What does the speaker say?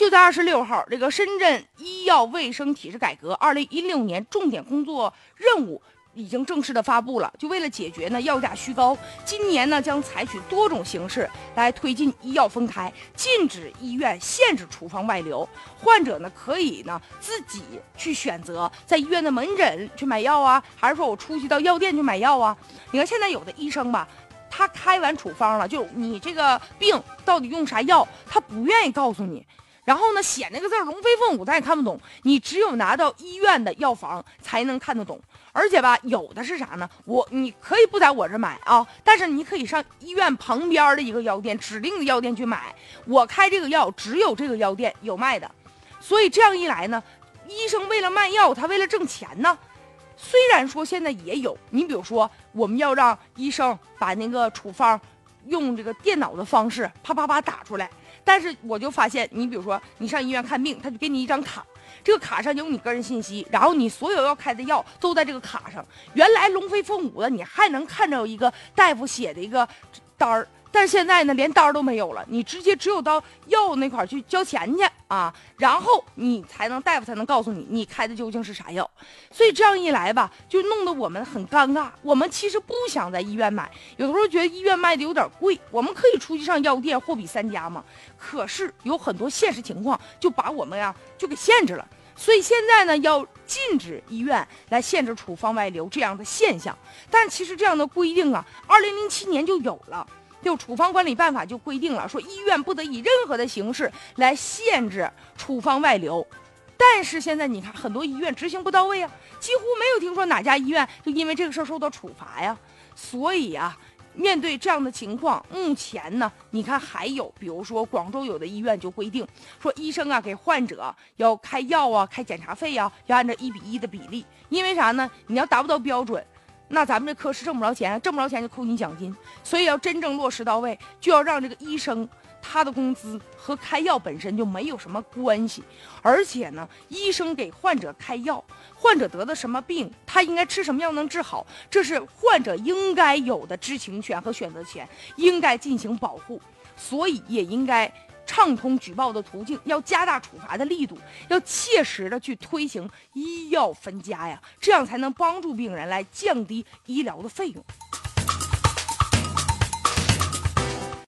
就在二十六号，这个深圳医药卫生体制改革二零一六年重点工作任务已经正式的发布了。就为了解决呢药价虚高，今年呢将采取多种形式来推进医药分开，禁止医院限制处方外流，患者呢可以呢自己去选择在医院的门诊去买药啊，还是说我出去到药店去买药啊？你看现在有的医生吧。他开完处方了，就你这个病到底用啥药，他不愿意告诉你。然后呢，写那个字龙飞凤舞，咱也看不懂。你只有拿到医院的药房才能看得懂。而且吧，有的是啥呢？我你可以不在我这买啊，但是你可以上医院旁边的一个药店，指定的药店去买。我开这个药，只有这个药店有卖的。所以这样一来呢，医生为了卖药，他为了挣钱呢。虽然说现在也有，你比如说，我们要让医生把那个处方用这个电脑的方式啪啪啪打出来，但是我就发现，你比如说你上医院看病，他就给你一张卡，这个卡上有你个人信息，然后你所有要开的药都在这个卡上。原来龙飞凤舞的，你还能看着一个大夫写的一个单儿。但是现在呢，连单都没有了，你直接只有到药那块去交钱去啊，然后你才能大夫才能告诉你你开的究竟是啥药。所以这样一来吧，就弄得我们很尴尬。我们其实不想在医院买，有的时候觉得医院卖的有点贵，我们可以出去上药店货比三家嘛。可是有很多现实情况就把我们呀就给限制了。所以现在呢，要禁止医院来限制处方外流这样的现象。但其实这样的规定啊，二零零七年就有了。就处方管理办法就规定了，说医院不得以任何的形式来限制处方外流。但是现在你看，很多医院执行不到位啊，几乎没有听说哪家医院就因为这个事儿受到处罚呀。所以啊，面对这样的情况，目前呢，你看还有，比如说广州有的医院就规定说，医生啊给患者要开药啊、开检查费呀，要按照一比一的比例。因为啥呢？你要达不到标准。那咱们这科室挣不着钱，挣不着钱就扣你奖金，所以要真正落实到位，就要让这个医生他的工资和开药本身就没有什么关系，而且呢，医生给患者开药，患者得的什么病，他应该吃什么药能治好，这是患者应该有的知情权和选择权，应该进行保护，所以也应该。畅通举报的途径，要加大处罚的力度，要切实的去推行医药分家呀，这样才能帮助病人来降低医疗的费用。